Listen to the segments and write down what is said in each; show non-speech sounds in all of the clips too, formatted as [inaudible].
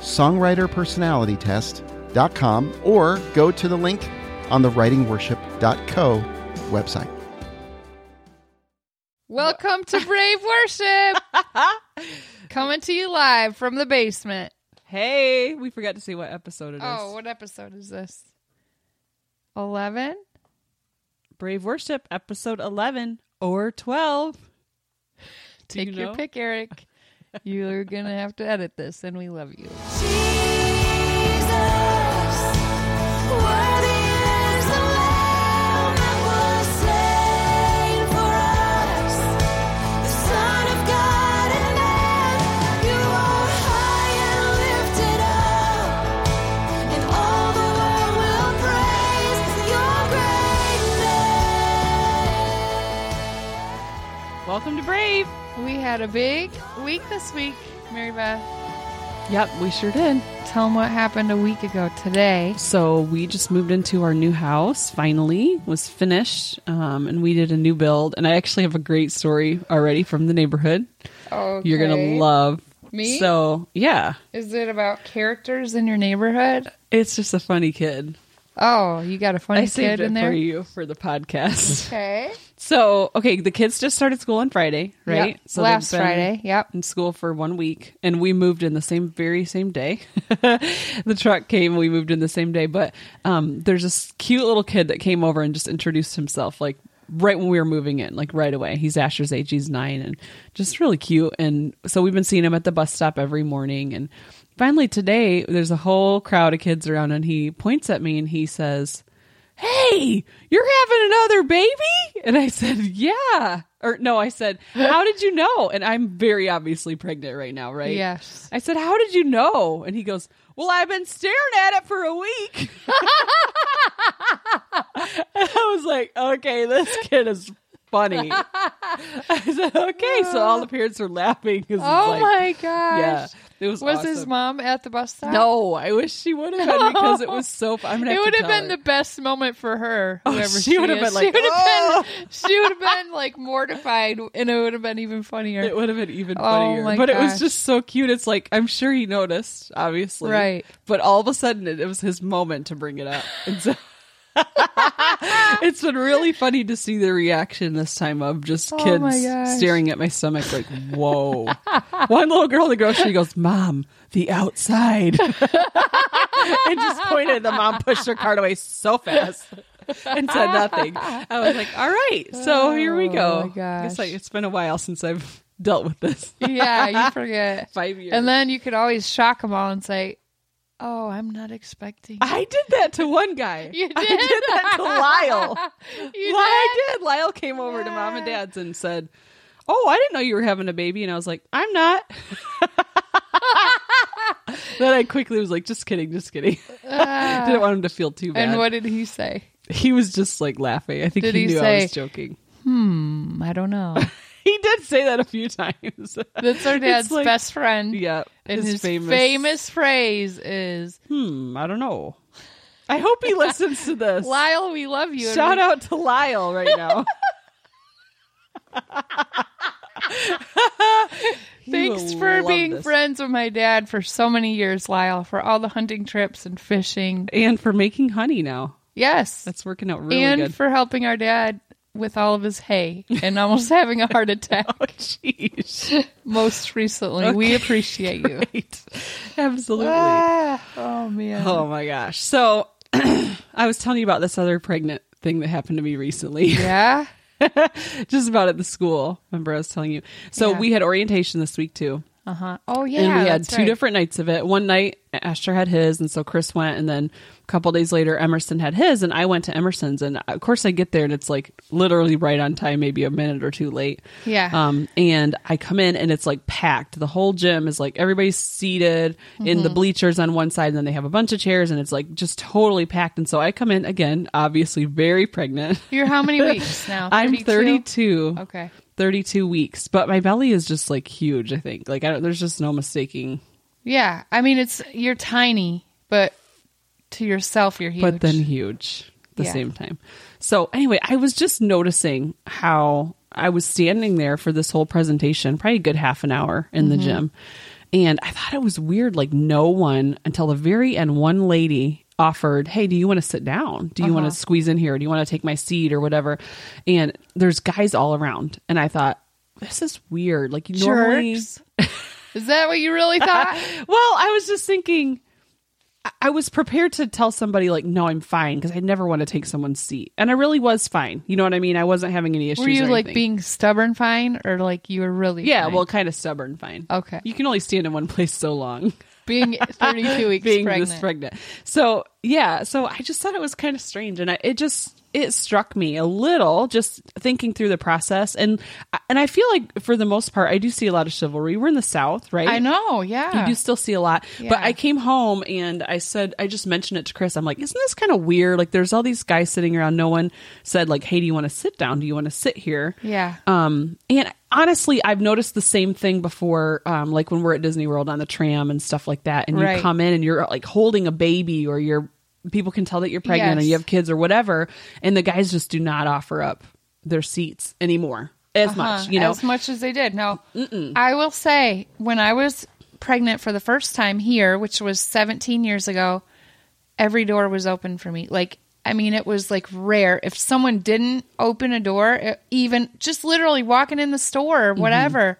songwriterpersonalitytest.com or go to the link on the writingworship.co website. Welcome to Brave Worship. [laughs] Coming to you live from the basement. Hey, we forgot to see what episode it oh, is. Oh, what episode is this? 11? Brave Worship, episode 11 or 12. Do Take you your know? pick, Eric. You're going to have to edit this, and we love you. Had a big week this week, Mary Beth. Yep, we sure did. Tell them what happened a week ago today. So we just moved into our new house. Finally, was finished, um, and we did a new build. And I actually have a great story already from the neighborhood. Oh, You're gonna love. Me? So yeah, Is it about characters in your neighborhood? it's just a funny kid. Oh, you got a funny I kid saved it in there? for you for the podcast. Okay. [laughs] so okay, the kids just started school on Friday, right? Yep. So Last Friday. Yep. in school for one week and we moved in the same very same day [laughs] the truck came we moved in the same day but um there's this cute little kid that came over and just introduced himself like right when we were moving in like right away he's asher's age he's nine and just really cute and so we've been seeing him at the bus stop every morning and finally today there's a whole crowd of kids around and he points at me and he says hey, you're having another baby? And I said, yeah. Or no, I said, how did you know? And I'm very obviously pregnant right now, right? Yes. I said, how did you know? And he goes, well, I've been staring at it for a week. [laughs] and I was like, okay, this kid is funny. [laughs] I said, okay. So all the parents were laughing. Oh like- my gosh. Yeah. It was Was his mom at the bus stop? No, I wish she would have been because it was so. fun. I'm gonna It would have been her. the best moment for her. Oh, Whoever she would have been like, she would have "Oh." been, she would have oh! been like mortified, and it would have been even funnier. It would have been even Oh funnier. my but it was just so cute. It's like I'm sure he noticed, obviously. Right. But all of a sudden it, it was his moment to bring it up. And so [laughs] it's been really funny to see the reaction this time of just Oh kids gosh. staring at my stomach like, whoa. One little girl in the grocery goes, Mom, the outside. [laughs] and just pointed. The mom pushed her cart away so fast. And said nothing. I was like, "All right, so here we oh go." Oh, my gosh. It's like it's been a while since I've dealt with this. yeah, you [laughs] forget. Five years. And then you could always shock them all and say, "Oh, I'm not expecting." I did that to one guy. [laughs] You did? I did? that to Lyle. [laughs] You I did? Lyle came over to mom and dad's and said, "Oh, I didn't know you were having a baby," and I was like, "I'm not." [laughs] then I quickly was like, "Just kidding, just kidding." Didn't want him to feel too bad. and what did he say? he was just like laughing. I think Did he, he knew I say- was joking. Hmm, I don't know. [laughs] He did say that a few times. [laughs] That's our dad's like- best friend. yeah, And his, famous... phrase is, Hmm, I don't know. I hope he listens to this. [laughs] "Lyle, we love you." Shout we- out to Lyle right now. Thanks for being this. friends with my dad for so many years, Lyle, for all the hunting trips and fishing. and for making honey now. Yes. That's working out really and good. And for helping our dad with all of his hay and almost [laughs] having a heart attack [laughs] oh, jeez. most recently. We appreciate you. Right. [laughs] Absolutely. Ah, oh, man. Oh my gosh. So [clears throat] I was telling you about this other pregnant thing that happened to me recently. Yeah? Just about at the school. Remember I was telling you. So Yeah. we had orientation this week too. Uh huh. Oh, yeah. and we had two right. different nights of it. One night Asher had his, and so Chris went, and then couple days later, Emerson had his, and I went to Emerson's, and of course I get there, and it's like literally right on time, maybe a minute or two late. Yeah. Um, and I come in, and it's like packed. The whole gym is like everybody's seated in Mm-hmm. the bleachers on one side, and then they have a bunch of chairs, and it's like just totally packed. And so I come in again, obviously very pregnant. You're how many [laughs] weeks now? I'm 32? 32. Okay. 32 weeks, but my belly is just like huge. I think like I don't, there's just no mistaking. Yeah. I mean, it's you're tiny, but to yourself, you're huge. but then huge at the Yeah. same time. So anyway, I was just noticing how I was standing there for this whole presentation, probably a good half an hour in the Mm-hmm. gym. And I thought it was weird, like no one until the very end, one lady offered, Hey, do you want to sit down? Do you want Uh-huh. to squeeze in here? Do you want to take my seat or whatever? And there's guys all around. And I thought, this is weird. Like you normally. Is that what you really thought? [laughs] well, I was just thinking, I- was prepared to tell somebody like, "No, I'm fine," because I never want to take someone's seat, and I really was fine. You know what I mean? I wasn't having any issues. were you like being stubborn fine, or like you were really? Yeah, fine? well, kind of stubborn, fine. Okay. You can only stand in one [laughs] place so long. being [laughs] 32 weeks being pregnant. this pregnant. So yeah, so I just thought it was kind of strange, and I, it just it struck me a little just thinking through the process, and and I feel like for the most part, I do see a lot of chivalry. We're in the South, right? I know. Yeah. You do still see a lot. But I came home and I said, I just mentioned it to Chris. I'm like, isn't this kind of weird? Like, there's all these guys sitting around. No one said, like, hey, do you want to sit down? Do you want to sit here? Yeah. Um, and honestly, I've noticed the same thing before, um, like when we're at Disney World on the tram and stuff like that. And Right. you come in and you're like holding a baby or you're, people can tell that you're pregnant or you have kids or whatever. And the guys just do not offer up their seats anymore as much, Uh-huh, you know? as much as they did. Now, I will say, when I was pregnant for the first time here, which was 17 years ago, every door was open for me. Like, I mean, it was like rare. If someone didn't open a door, it- even just literally walking in the store or Mm-hmm. whatever,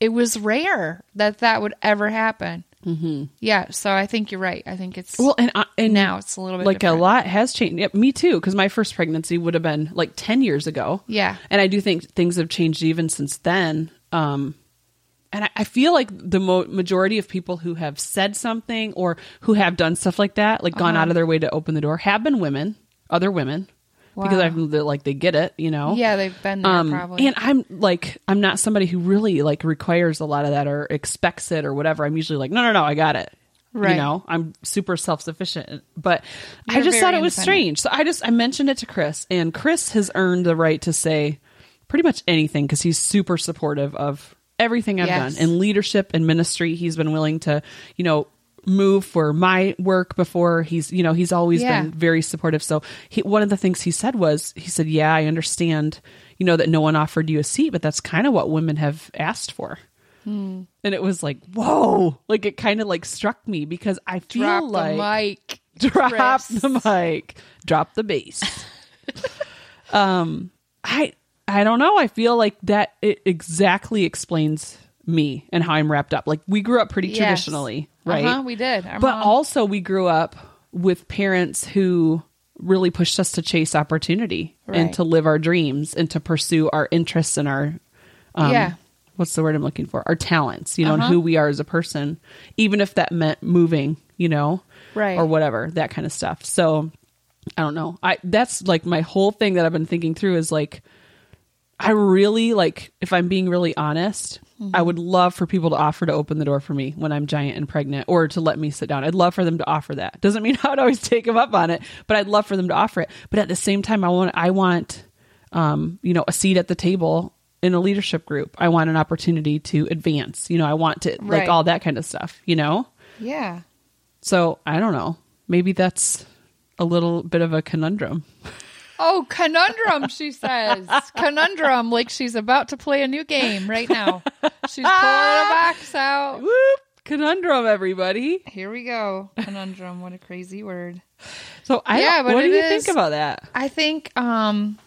it was rare that that would ever happen. Mm-hmm. Yeah, so I think you're right. I think it's well, and, I and now it's a little bit like different. a lot has changed. Yep, me too. Because my first pregnancy would have been like ten years ago. Yeah. and I do think things have changed even since then. Um, and I, I feel like the mo- majority of people who have said something or who have done stuff like that, like Uh-huh. gone out of their way to open the door, have been women, other women, Wow. I've like they get it, you know. Yeah, they've been there Um, probably. and I'm like, I'm not somebody who really like requires a lot of that or expects it or whatever. I'm usually like, no, no, no, I got it. Right. You know, I'm super self sufficient, but I You're just thought it was strange. So I just I mentioned it to Chris, and Chris has earned the right to say pretty much anything because he's super supportive of everything I've Yes. done in leadership and ministry. He's been willing to, you know, move for my work before he's you know he's always Yeah. been very supportive so he, one of the things he said was he said yeah i understand you know that no one offered you a seat but that's kind of what women have asked for Hmm. and it was like whoa like it kind of like struck me because i feel like, Drop like the mic. [laughs] drop Chris. the mic drop the bass [laughs] um i i don't know i feel like that it exactly explains me and how i'm wrapped up like we grew up pretty Yes. traditionally right Uh-huh, we did. Our but mom- also we grew up with parents who really pushed us to chase opportunity and to live our dreams and to pursue our interests and our um, Yeah. what's the word i'm looking for our talents you know and Uh-huh. who we are as a person even if that meant moving you know Right. or whatever that kind of stuff so i don't know i that's like my whole thing that i've been thinking through is like I really like if I'm being really honest, I would love for people to offer to open the door for me when I'm giant and pregnant or to let me sit down. I'd love for them to offer that. Doesn't mean [laughs] I would always take them up on it, but I'd love for them to offer it. But at the same time I want I want um, you know, a seat at the table in a leadership group. I want an opportunity to advance. You know, I want to like all that kind of stuff, you know? yeah. So, I don't know. Maybe that's a little bit of a conundrum. [laughs] Oh, conundrum, she says. [laughs] conundrum, like she's about to play a new game right now. She's [laughs] pulling a box out. Whoop! Conundrum everybody. Here we go. Conundrum, what a crazy word. So I Yeah, but what do you is- think about that? I think um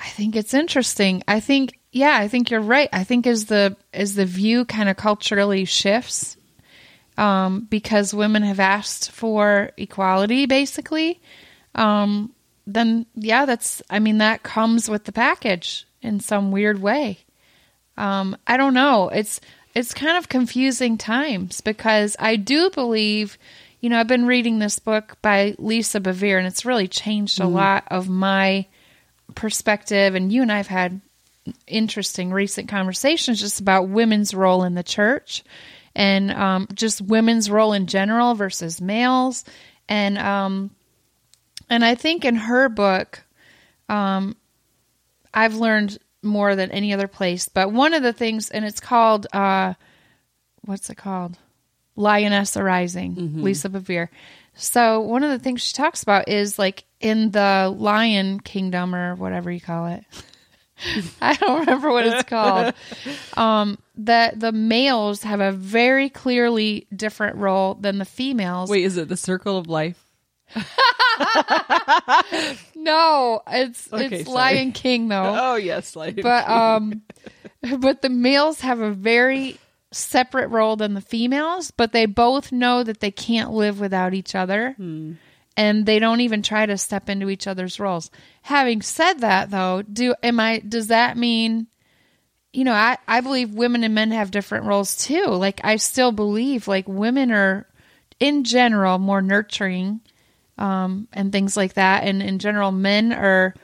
I think it's interesting. I think yeah, I think you're right. I think as the as the view kind of culturally shifts um because women have asked for equality basically um then yeah, that's I mean that comes with the package in some weird way. Um I don't know. It's it's kind of confusing times because I do believe you know, I've been reading this book by Lisa Bevere, and it's really changed a lot of my perspective. And you and I've had interesting recent conversations just about women's role in the church and um, just women's role in general versus males. And um, and I think in her book, um, I've learned more than any other place. But one of the things, and it's called, uh, what's it called? Lioness Arising, Lisa Bevere. So one of the things she talks about is like in the lion kingdom or whatever you call it. [laughs] I don't remember what it's called. [laughs] Um, that the males have a very clearly different role than the females. Wait, is it the circle of life? [laughs] no, it's Okay, it's sorry. Lion King though. Oh yes, like but um but the males have a very separate role than the females but they both know that they can't live without each other. And they don't even try to step into each other's roles. Having said that though do am i does that mean you know i i believe women and men have different roles too. Like i still believe like women are in general more nurturing um and things like that. And in general men are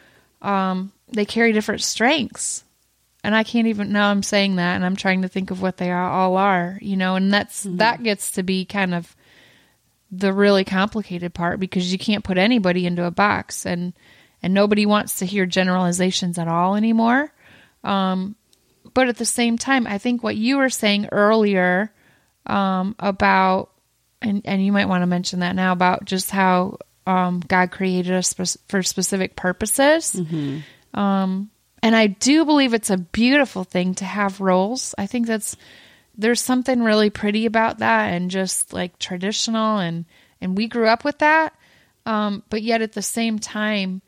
um they carry different strengths. And I can't even now I'm saying that and I'm trying to think of what they all are, you know, and that's that gets to be kind of the really complicated part because you can't put anybody into a box and and nobody wants to hear generalizations at all anymore. Um but at the same time, I think what you were saying earlier um about and and you might want to mention that now about just how um God created us for specific purposes. Um, and I do believe it's a beautiful thing to have roles. I think that's there's something really pretty about that and just like traditional and and we grew up with that. Um, but yet at the same time,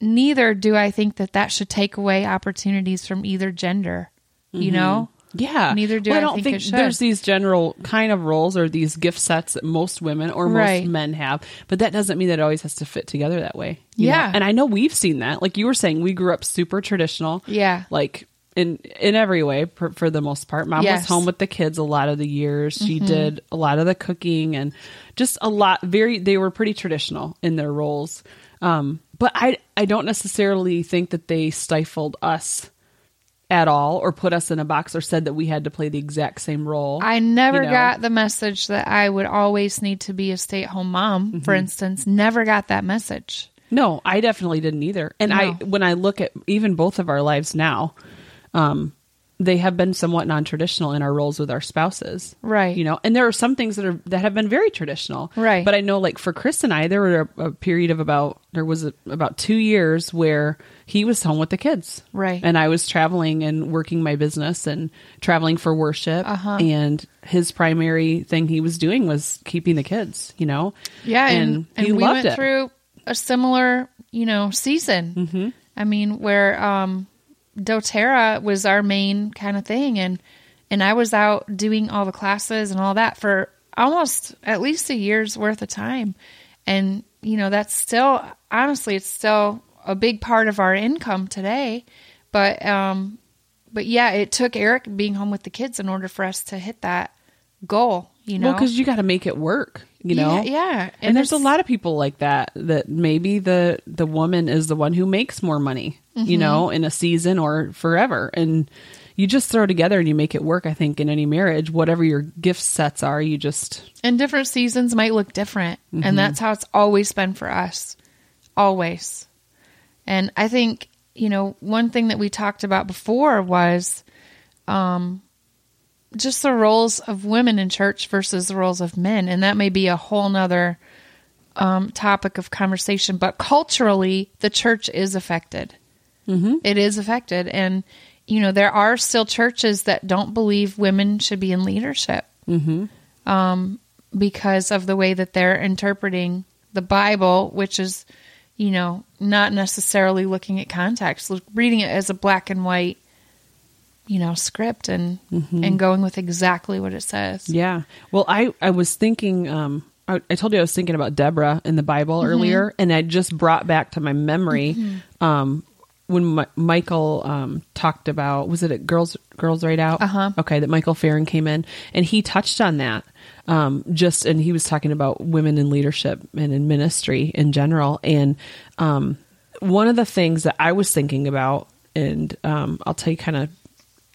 neither do I think that that should take away opportunities from either gender. You know? Yeah. Neither do Well, I don't think think there's these general kind of roles or these gift sets that most women or most Right. men have, but that doesn't mean that it always has to fit together that way. you know? Yeah. And I know we've seen that. Like you were saying, we grew up super traditional. Yeah. Like in in every way for, for the most part. Mom was Yes. Mm-hmm. home with the kids a lot of the years. She did a lot of the cooking and just a lot very they were pretty traditional in their roles. Um but I I don't necessarily think that they stifled us at all or put us in a box or said that we had to play the exact same role. I never you know? got the message that I would always need to be a stay at home mom, Mm-hmm. for instance. Never got that message. No, I definitely didn't either. And I when I look at even both of our lives now, um they have been somewhat non-traditional in our roles with our spouses. Right. You know, and there are some things that are that have been very traditional. Right. But I know like for Chris and I there were a, a period of about there was a, about 2 years where he was home with the kids. Right. And I was traveling and working my business and traveling for worship Uh-huh. and his primary thing he was doing was keeping the kids, you know. Yeah, and, and, he we went it. through a similar, you know, season. Mm-hmm. I mean, where um, DoTerra was our main kind of thing, and and I was out doing all the classes and all that for almost at least a year's worth of time, and you know, that's still honestly, it's still a big part of our income today, but um, but yeah, it took Eric being home with the kids in order for us to hit that goal. You know, Well, because you got to make it work, you know. yeah, yeah. And, there's a lot of people like that. That maybe the the woman is the one who makes more money, you Mm-hmm. know, in a season or forever, and you just throw together and you make it work. I think in any marriage, whatever your gift sets are, you just and different seasons might look different Mm-hmm. and that's how it's always been for us always and i think you know one thing that we talked about before was um just the roles of women in church versus the roles of men. And that may be a whole nother um, topic of conversation but culturally the church is affected. Mm-hmm. is affected. And you know there are still churches that don't believe women should be in leadership because of the way that they're interpreting the Bible, which is, you know, not necessarily looking at context, reading it as a black and white, you know, script and and going with exactly what it says. Yeah. Well, I I was thinking. Um, I, I told you I was thinking about Deborah in the Bible earlier, and I just brought back to my memory um, when Mi- Michael um, talked about was it at Girls Girls Right Out? Uh-huh. Okay, that Michael Farren came in and he touched on that. Um, just and he was talking about women in leadership and in ministry in general. And um, one of the things that I was thinking about, and um, I'll tell you kind of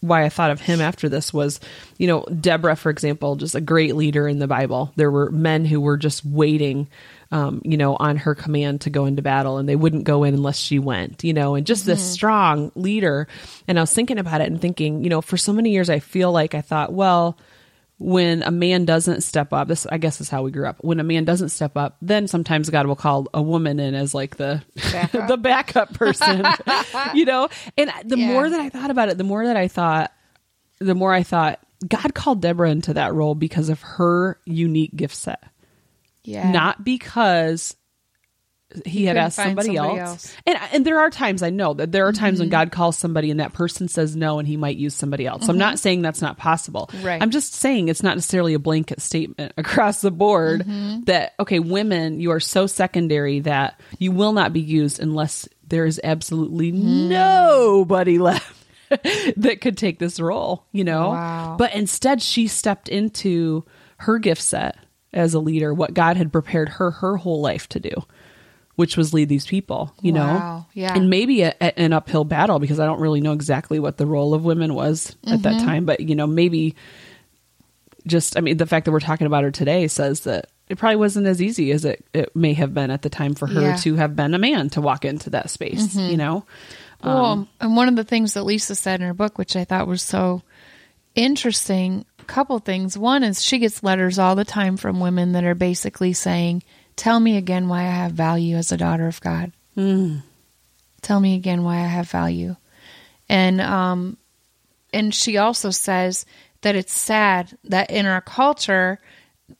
why I thought of him after this was, you know, Deborah, for example, just a great leader in the Bible. There were men who were just waiting, um, you know, on her command to go into battle and they wouldn't go in unless she went, you know, and just this strong leader. And I was thinking about it and thinking, you know, for so many years, I feel like I thought, well, when a man doesn't step up, this I guess is how we grew up. When a man doesn't step up, then sometimes God will call a woman in as like the Backup. [laughs] the backup person, [laughs] you know. And the Yeah. more that I thought about it, the more that I thought, the more I thought God called Deborah into that role because of her unique gift set, Yeah. not because he, had asked somebody, somebody else. else. And and there are times I know that there are times Mm-hmm. when God calls somebody and that person says no and he might use somebody else. So I'm not saying that's not possible. Mm-hmm. Right. I'm just saying it's not necessarily a blanket statement [laughs] across the board Mm-hmm. that okay, women, you are so secondary that you will not be used unless there is absolutely Hmm. nobody [laughs] left. that could take this role, you know? Wow. But instead she stepped into her gift set as a leader, what God had prepared her her whole life to do, which was lead these people, you know? Yeah. And maybe a, a- an uphill battle because I don't really know exactly what the role of women was at that Mm-hmm. time, but you know, maybe just I mean the fact that we're talking about her today says that it probably wasn't as easy as it, it may have been at the time for her Yeah. Mm-hmm. to have been a man to walk into that space, you know? Well, and one of the things that Lisa said in her book, which I thought was so interesting, a couple things. One is she gets letters all the time from women that are basically saying, Tell me again why I have value as a daughter of God. Tell me again why I have value. And um and she also says that it's sad that in our culture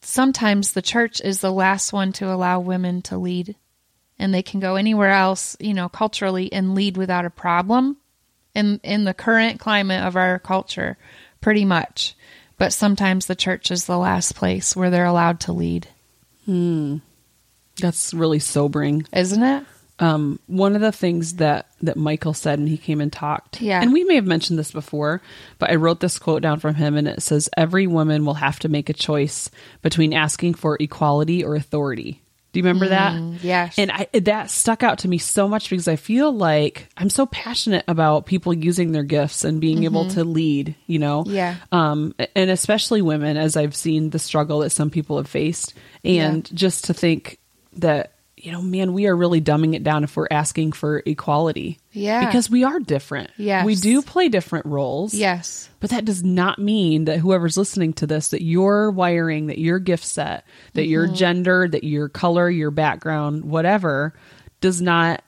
sometimes the church is the last one to allow women to lead and they can go anywhere else, you know, culturally and lead without a problem in in the current climate of our culture, pretty much. But sometimes the church is the last place where they're allowed to lead, That's really sobering. isn't it? um, one of the things that that Michael said and he came and talked. Yeah. And we may have mentioned this before, but I wrote this quote down from him and it says every woman will have to make a choice between asking for equality or authority. Do you remember that? yes. And I, that stuck out to me so much because I feel like I'm so passionate about people using their gifts and being able to lead, you know? Yeah. Um, and especially women, as I've seen the struggle that some people have faced. And just to think that, you know, man, we are really dumbing it down if we're asking for equality. Yeah. Because we are different. Yes. We do play different roles. yes. But that does not mean that whoever's listening to this, that your wiring, that your gift set, that your Mm-hmm. gender, that your color, your background, whatever, does not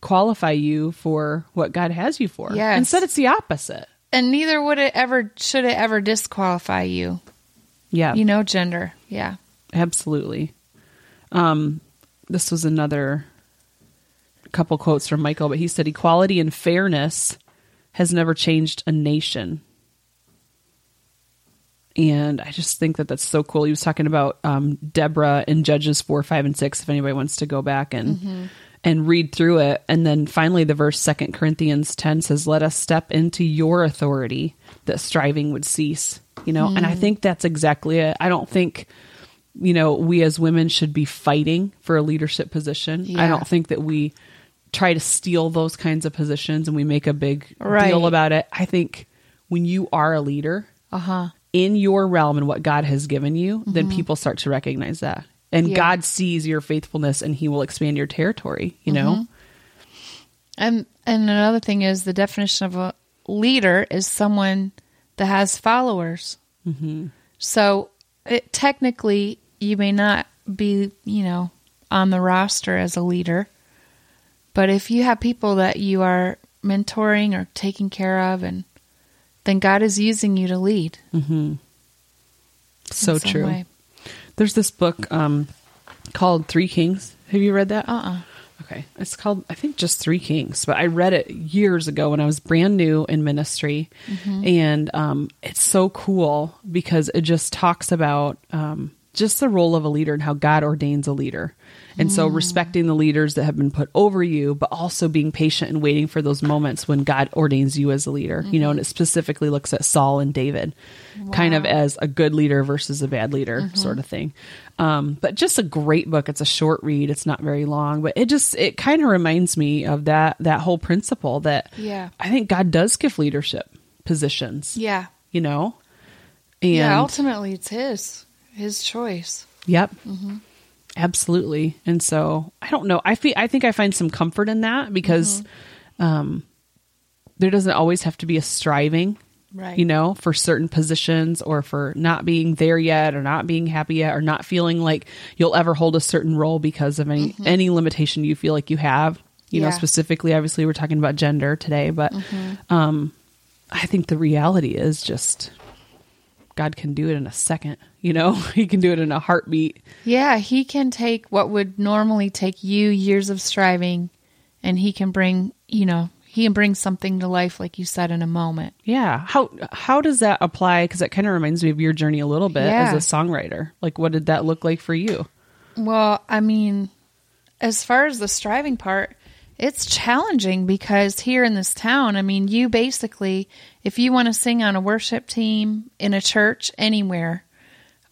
qualify you for what God has you for. Yes. Instead, it's the opposite. And neither would it ever should it ever disqualify you. Yeah. You know, gender. Yeah. Absolutely. Um, this was another couple quotes from Michael, but he said, Equality and fairness has never changed a nation. And I just think that that's so cool. He was talking about um, Deborah in Judges 4, 5, and 6, if anybody wants to go back and. And read through it, and then finally, the verse Second Corinthians ten says, "Let us step into your authority, that striving would cease." You know, and I think that's exactly it. I don't think you know, we as women should be fighting for a leadership position. I don't think that we try to steal those kinds of positions and we make a big Right. deal about it. I think when you are a leader Uh huh. in your realm and what God has given you, then people start to recognize that. And Mm-hmm. Yeah. God sees your faithfulness and he will expand your territory, you know? Mm-hmm. And and another thing is the definition of a leader is someone that has followers. Mm-hmm. So it, technically, you may not be, you know, on the roster as a leader, but if you have people that you are mentoring or taking care of, and then God is using you to lead. So in some true. way. There's this book um, called Three Kings. Have you read that? Uh uh Okay. It's called, I think, just Three Kings, but I read it years ago when I was brand new in ministry. And um, it's so cool because it just talks about um, just the role of a leader and how God ordains a leader. And so mm. respecting the leaders that have been put over you, but also being patient and waiting for those moments when God ordains you as a leader. You know, and mm-hmm. it specifically looks at Saul and David kind of as a good leader versus a bad leader mm-hmm. sort of thing. Um, but just a great book. It's a short read. It's not very long, but it just it kind of reminds me of that that whole principle that Yeah. I think God does give leadership positions. Yeah. You know? And yeah, ultimately it's his his choice. Yep. Absolutely. And so I don't know. I feel I think I find some comfort in that because um there doesn't always have to be a striving, Right. you know, for certain positions or for not being there yet or not being happy yet or not feeling like you'll ever hold a certain role because of any any limitation you feel like you have. You know, specifically obviously we're talking about gender today, but um I think the reality is just God can do it in a second, you know? [laughs] he can do it in a heartbeat. Yeah, he can take what would normally take you years of striving and he can bring, you know, he can bring something to life like you said in a moment. Yeah. How how does that apply? Because that kind of reminds me of your journey a little bit Yeah. as a songwriter. Like, what did that look like for you? Well, I mean, as far as the striving part, it's challenging because here in this town, I mean, you basically, if you want to sing on a worship team in a church anywhere,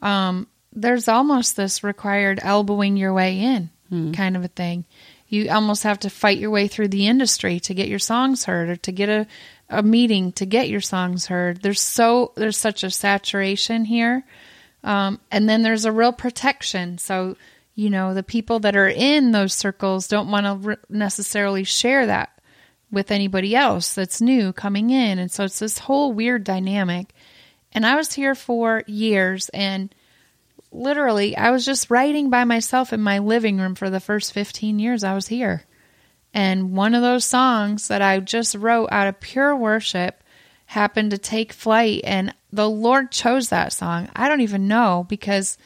um, there's almost this required elbowing your way in kind of a thing. You almost have to fight your way through the industry to get your songs heard or to get a, a meeting to get your songs heard. There's so there's such a saturation here. Um, and then there's a real protection. So, you know, the people that are in those circles don't want to re- necessarily share that with anybody else that's new coming in. And so it's this whole weird dynamic. And I was here for years and literally I was just writing by myself in my living room for the first 15 years I was here. And one of those songs that I just wrote out of pure worship happened to take flight and the Lord chose that song. I don't even know because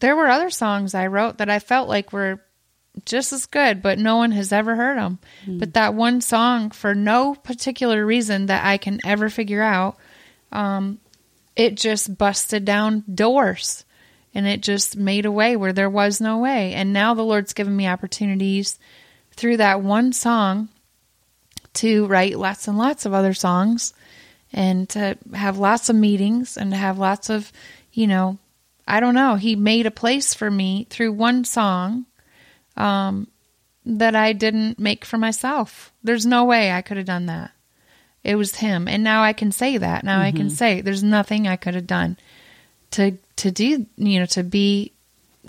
there were other songs I wrote that I felt like were just as good, but no one has ever heard them. But that one song, for no particular reason that I can ever figure out, um, it just busted down doors and it just made a way where there was no way. And now the Lord's given me opportunities through that one song to write lots and lots of other songs and to have lots of meetings and to have lots of, you know, I don't know. He made a place for me through one song um, that I didn't make for myself. There's no way I could have done that. It was him, and now I can say that. Now I can say there's nothing I could have done to to do, you know, to be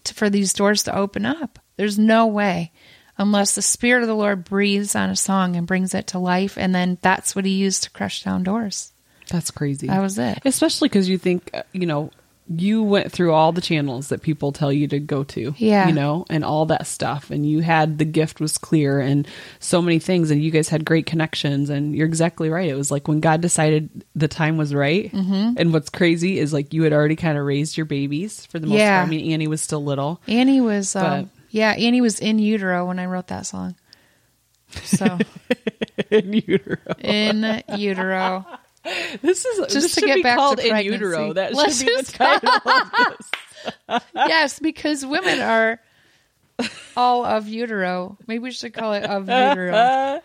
to, for these doors to open up. There's no way unless the spirit of the Lord breathes on a song and brings it to life, and then that's what He used to crush down doors. That's crazy. That was it. Especially because you think, uh, you know, you went through all the channels that people tell you to go to. Yeah. You know, and all that stuff. And you had the gift was clear and so many things. And you guys had great connections. And you're exactly right. It was like when God decided the time was right. Mm-hmm. And what's crazy is like you had already kind of raised your babies for the most Yeah. part. I mean, Annie was still little. Annie was, um, yeah, Annie was in utero when I wrote that song. So [laughs] in utero. in utero. This is Just this to get be back to called in pregnancy. utero. That [laughs] Let's should be the title [laughs] [laughs] yes, because women are all of utero. Maybe we should call it of utero.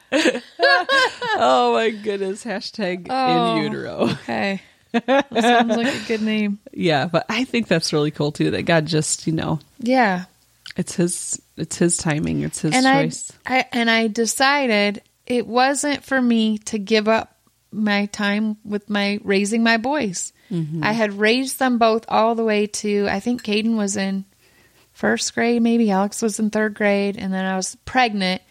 Oh my goodness! Hashtag Oh. in utero. Okay. That sounds like a good name. Yeah, but I think that's really cool too. That God just, you know, Yeah. it's his, it's his timing, it's his and choice. I, I and I decided it wasn't for me to give up my time with my raising my boys. Mm-hmm. I had raised them both all the way to I think Caden was in first grade, maybe Alex was in third grade, and then I was pregnant.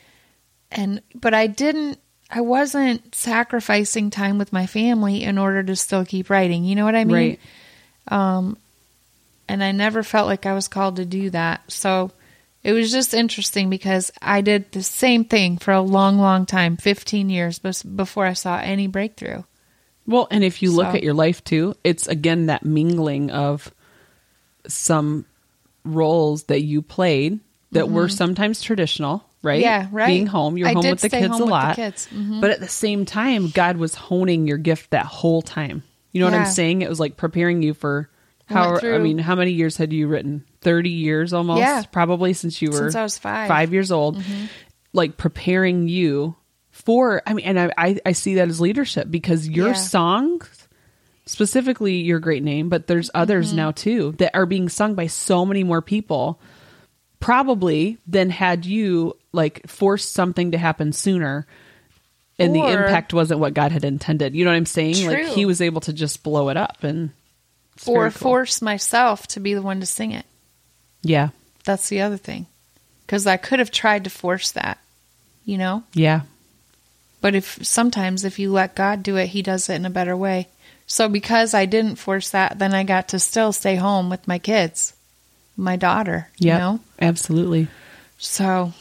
And but I didn't I wasn't sacrificing time with my family in order to still keep writing. You know what I mean? right? and I never felt like I was called to do that. So it was just interesting because I did the same thing for a long, long time 15 years before I saw any breakthrough. Well, and if you look at your life too, it's again that mingling of some roles that you played that were sometimes traditional, right? Mm-hmm. Yeah, right. Being home, you're I home with the kids a lot. kids. Mhm. But at the same time, God was honing your gift that whole time. You know what I'm saying? It was like preparing you for How I mean, how many years had you written? Thirty years almost, Yeah. probably since you were Since I was five. five years old, like preparing you for. I mean, and I, I I see that as leadership because your Yeah. songs, specifically your great name, but there's others Mm-hmm. now too that are being sung by so many more people, probably than had you like forced something to happen sooner. And the impact wasn't what God had intended. You know what I'm saying? Like he was able to just blow it up and it's or cool. force myself to be the one to sing it. Yeah. That's the other thing. Because I could have tried to force that, you know? Yeah. But if sometimes if you let God do it, He does it in a better way. So because I didn't force that, then I got to still stay home with my kids, my daughter, Yeah. you know? Absolutely. So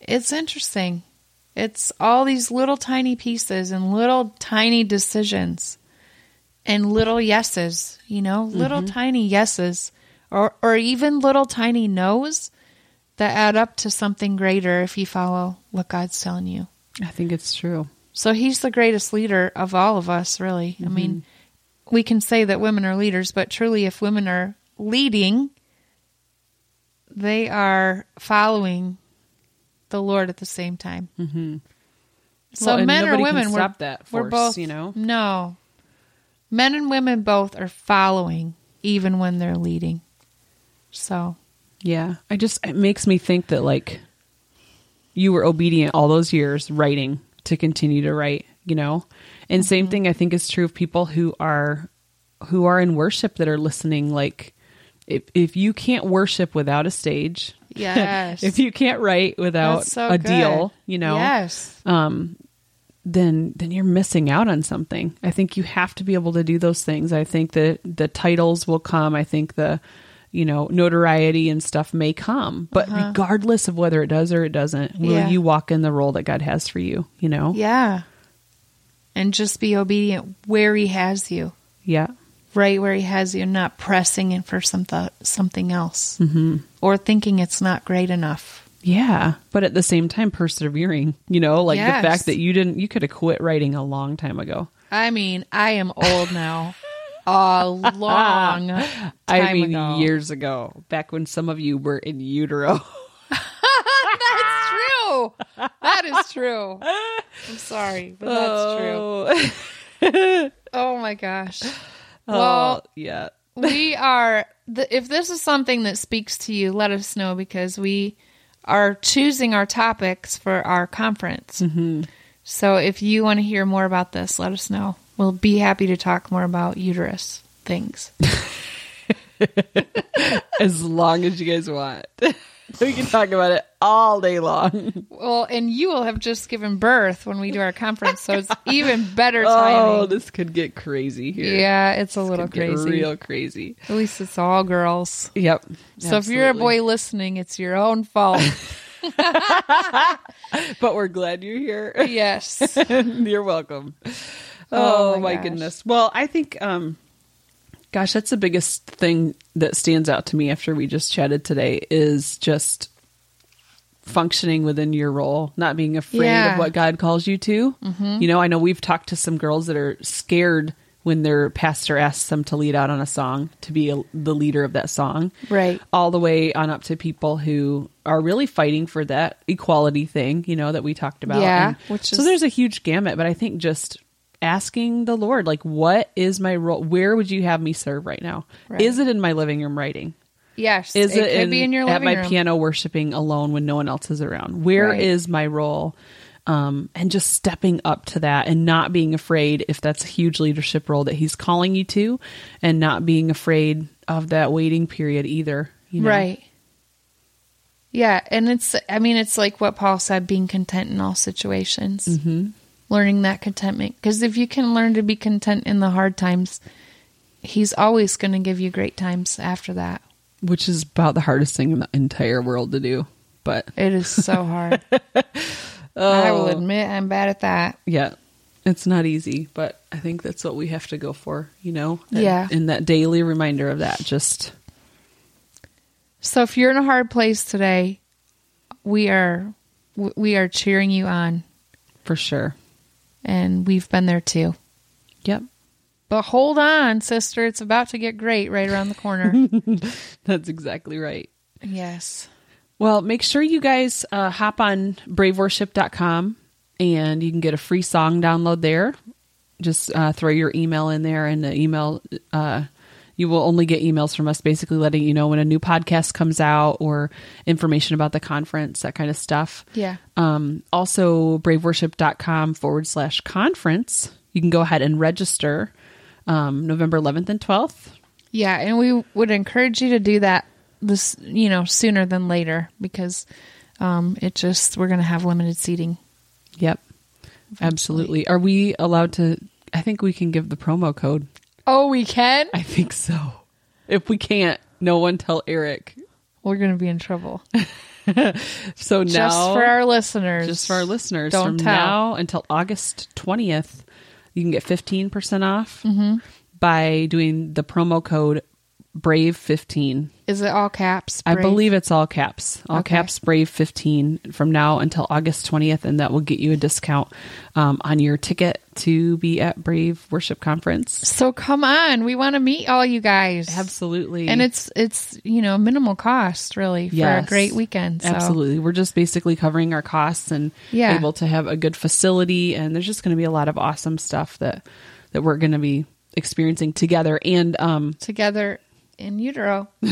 it's interesting. It's all these little tiny pieces and little tiny decisions and little yeses, you know, little tiny yeses or or even little tiny no's that add up to something greater if you follow what God's telling you. I think it's true. So he's the greatest leader of all of us, really. I mean, we can say that women are leaders, but truly, if women are leading, they are following the Lord at the same time. Mm-hmm. So Well, men or women, we're, stop that we're both, you know? No, men and women both are following, even when they're leading. So Yeah. I just, it makes me think that like you were obedient all those years writing to continue to write, you know? And Mm-hmm. same thing I think is true of people who are, who are in worship that are listening. Like if, if you can't worship without a stage, [laughs] yes, if you can't write without so a good. deal, you know, yes, then then you're missing out on something. I think you have to be able to do those things. I think that the titles will come. I think the you know notoriety and stuff may come, but regardless of whether it does or it doesn't, will Uh-huh. Yeah. you walk in the role that God has for you? You know, yeah, and just be obedient where He has you. yeah, right where he has you, not pressing in for some th- something else, mm-hmm. or thinking it's not great enough. Yeah. But at the same time, persevering. You know, like Yes. the fact that you didn't, you could have quit writing a long time ago. I mean, I am old now, a [laughs] long time I mean, ago. years ago, back when some of you were in utero. [laughs] That's true. That is true. I'm sorry, but that's true. Oh. [laughs] Oh my gosh. Oh, Well, yeah. we are the, if this is something that speaks to you let us know because we are choosing our topics for our conference. Mm-hmm. So if you want to hear more about this let us know. We'll be happy to talk more about uterus things. [laughs] As long as you guys want. [laughs] [laughs] we can talk about it all day long. well and you will have just given birth when we do our conference so it's [laughs] even better timing Oh, this could get crazy here. yeah it's a This little crazy real crazy. at least it's all girls Yep. so if you're a boy listening it's your own fault [laughs] but we're glad you're here. yes you're welcome. Oh, Oh, my my, goodness. Well, I think, um, gosh, that's the biggest thing that stands out to me after we just chatted today is just functioning within your role, not being afraid Yeah. of what God calls you to. Mm-hmm. You know, I know we've talked to some girls that are scared when their pastor asks them to lead out on a song to be a, the leader of that song. Right. All the way on up to people who are really fighting for that equality thing, you know, that we talked about. Yeah, And which so there's a huge gamut, but I think just asking the Lord, like, what is my role? Where would you have me serve right now? Right. Is it in my living room writing? yes Is it, could in, be in your at living my room piano worshiping alone when no one else is around? Where is Right. my role? Um, and just stepping up to that and not being afraid if that's a huge leadership role that he's calling you to, and not being afraid of that waiting period either. You know? Right. Yeah, and it's I mean it's like what Paul said being content in all situations. Mm-hmm. Learning that contentment because if you can learn to be content in the hard times, he's always going to give you great times after that. Which is about the hardest thing in the entire world to do. But It is so [laughs] hard. I will oh. admit I'm bad at that. yeah, it's not easy, but I think that's what we have to go for, you know? And- Yeah. And that daily reminder of that, just So if you're in a hard place today, we are we are cheering you on for sure. And we've been there too. Yep. But hold on, sister. It's about to get great right around the corner. [laughs] That's exactly right. yes. Well, make sure you guys uh, hop on braveworship.com and you can get a free song download there. Just uh, throw your email in there, and the email, uh, you will only get emails from us basically letting you know when a new podcast comes out or information about the conference, that kind of stuff. Yeah. Um, also, braveworship.com forward slash conference. You can go ahead and register um, November 11th and 12th. Yeah, and we would encourage you to do that this, you know, sooner than later because um, it just we're going to have limited seating. Yep. Absolutely. Are we allowed to? I think we can give the promo code. Oh, we can. I think so. If we can't, no one tell Eric. We're going to be in trouble. [laughs] So now, just for our listeners. just for our listeners, Don't from tell. now until August twentieth, you can get fifteen percent off Mm-hmm. by doing the promo code Brave fifteen. Is it all caps? I believe it's all caps, all Okay. caps Brave fifteen from now until August twentieth, and that will get you a discount um, on your ticket to be at Brave Worship Conference. So come on, we want to meet all you guys. Absolutely, And it's it's you know minimal cost really for Yes. a great weekend. So. Absolutely. We're just basically covering our costs and Yeah. able to have a good facility and there's just going to be a lot of awesome stuff that that we're going to be experiencing together and um together in utero. [laughs]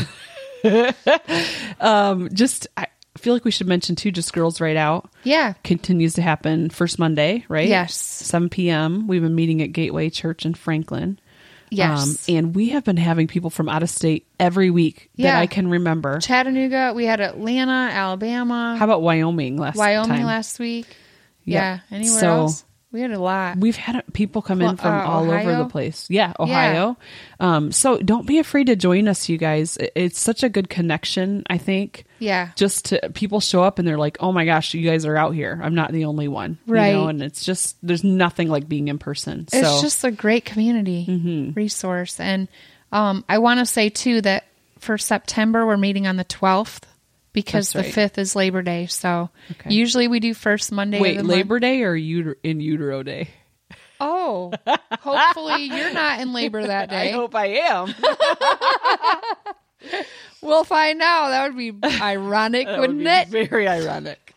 just I feel like we should mention too just girls write out Yeah. continues to happen first Monday, right? Yes. 7 p.m. We've been meeting at Gateway Church in Franklin. Yes. Um, and we have been having people from out of state every week Yeah. that I can remember. Chattanooga. We had Atlanta, Alabama, How about Wyoming last week? Wyoming time? last week. Yep. Yeah. Anywhere So- else? We had a lot. We've had people come in from uh, all over the place. Yeah, Ohio. Um, so don't be afraid to join us, you guys. It's such a good connection, I think. Yeah. Just to people show up and they're like, "Oh my gosh, you guys are out here. I'm not the only one." Right. You know, and it's just there's nothing like being in person. It's so Mm-hmm. just a great community resource. And um, I want to say, too, that for September, we're meeting on the 12th because That's the right. 5th is Labor Day. So Okay. usually we do first Monday. wait, the month. Labor Day or uter- in utero day? Oh, hopefully [laughs] you're not in labor that day. I hope I am. [laughs] We'll find out. That would be ironic, [laughs] That would wouldn't be it? Very ironic.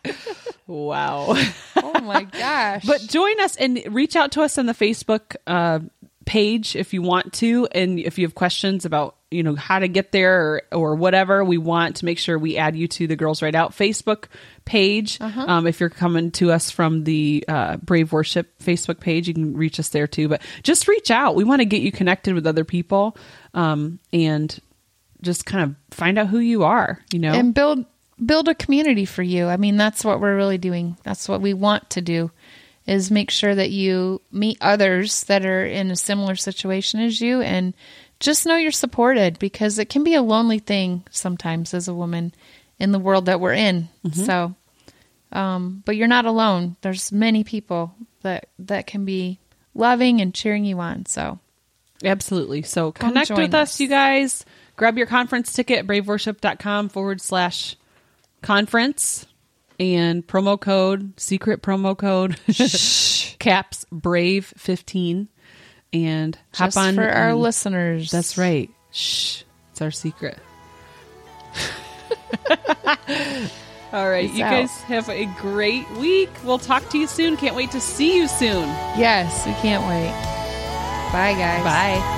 wow. Oh my gosh. But join us and reach out to us on the Facebook uh, page if you want to, and if you have questions about you know how to get there or, or whatever. We want to make sure we add you to the Girls Write Out Facebook page. Uh-huh. Um, if you're coming to us from the uh, Brave Worship Facebook page, you can reach us there too. But just reach out. We want to get you connected with other people um, and just kind of find out who you are. You know, and build build a community for you. I mean, that's what we're really doing. That's what we want to do is make sure that you meet others that are in a similar situation as you and just know you're supported because it can be a lonely thing sometimes as a woman in the world that we're in. So um but you're not alone. There's many people that that can be loving and cheering you on. So Absolutely. So Come connect with us, us. you guys. Grab your conference ticket at braveworship.com forward slash conference and promo code, secret promo code, [laughs] caps brave 15 and hop just on. for our and- listeners. That's right. Shh. It's our secret. [laughs] All right. Peace you out. guys have a great week. We'll talk to you soon. Can't wait to see you soon. Yes, we can't wait. Bye guys. Bye.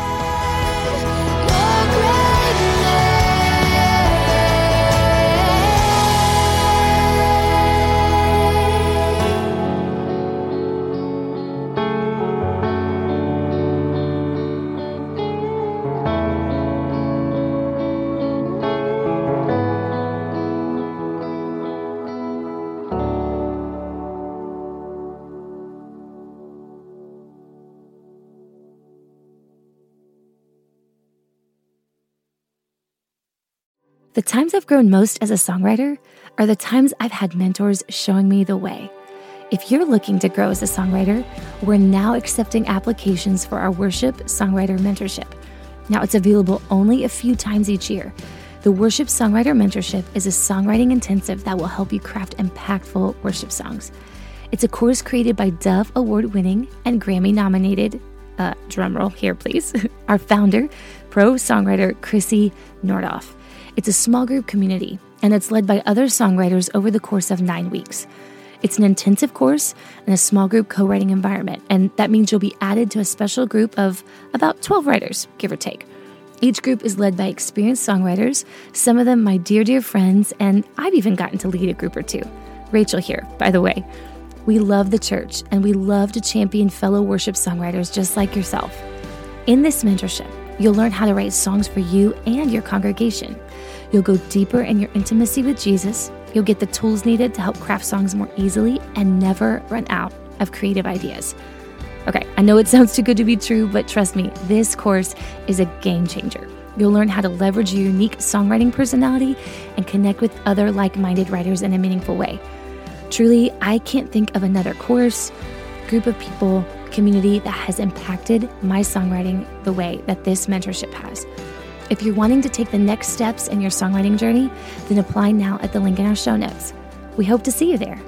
Times I've grown most as a songwriter are the times I've had mentors showing me the way. If you're looking to grow as a songwriter, we're now accepting applications for our worship songwriter mentorship. Now it's available only a few times each year. The Worship Songwriter Mentorship is a songwriting intensive that will help you craft impactful worship songs. It's a course created by Dove Award winning and Grammy nominated uh, drumroll here, please, [laughs] our founder, pro songwriter Krissy Nordhoff. It's a small group community, and it's led by other songwriters over the course of nine weeks. It's an intensive course and a small group co writing environment, and that means you'll be added to a special group of about 12 writers, give or take. Each group is led by experienced songwriters, some of them my dear, dear friends, and I've even gotten to lead a group or two. Rachel here, by the way. We love the church and we love to champion fellow worship songwriters just like yourself. In this mentorship, you'll learn how to write songs for you and your congregation. You'll go deeper in your intimacy with Jesus. You'll get the tools needed to help craft songs more easily and never run out of creative ideas. Okay, I know it [laughs] sounds too good to be true, but trust me, this course is a game changer. You'll learn how to leverage your unique songwriting personality and connect with other like minded writers in a meaningful way. Truly, I can't think of another course, group of people, community that has impacted my songwriting the way that this mentorship has. If you're wanting to take the next steps in your songwriting journey, then apply now at the link in our show notes. We hope to see you there.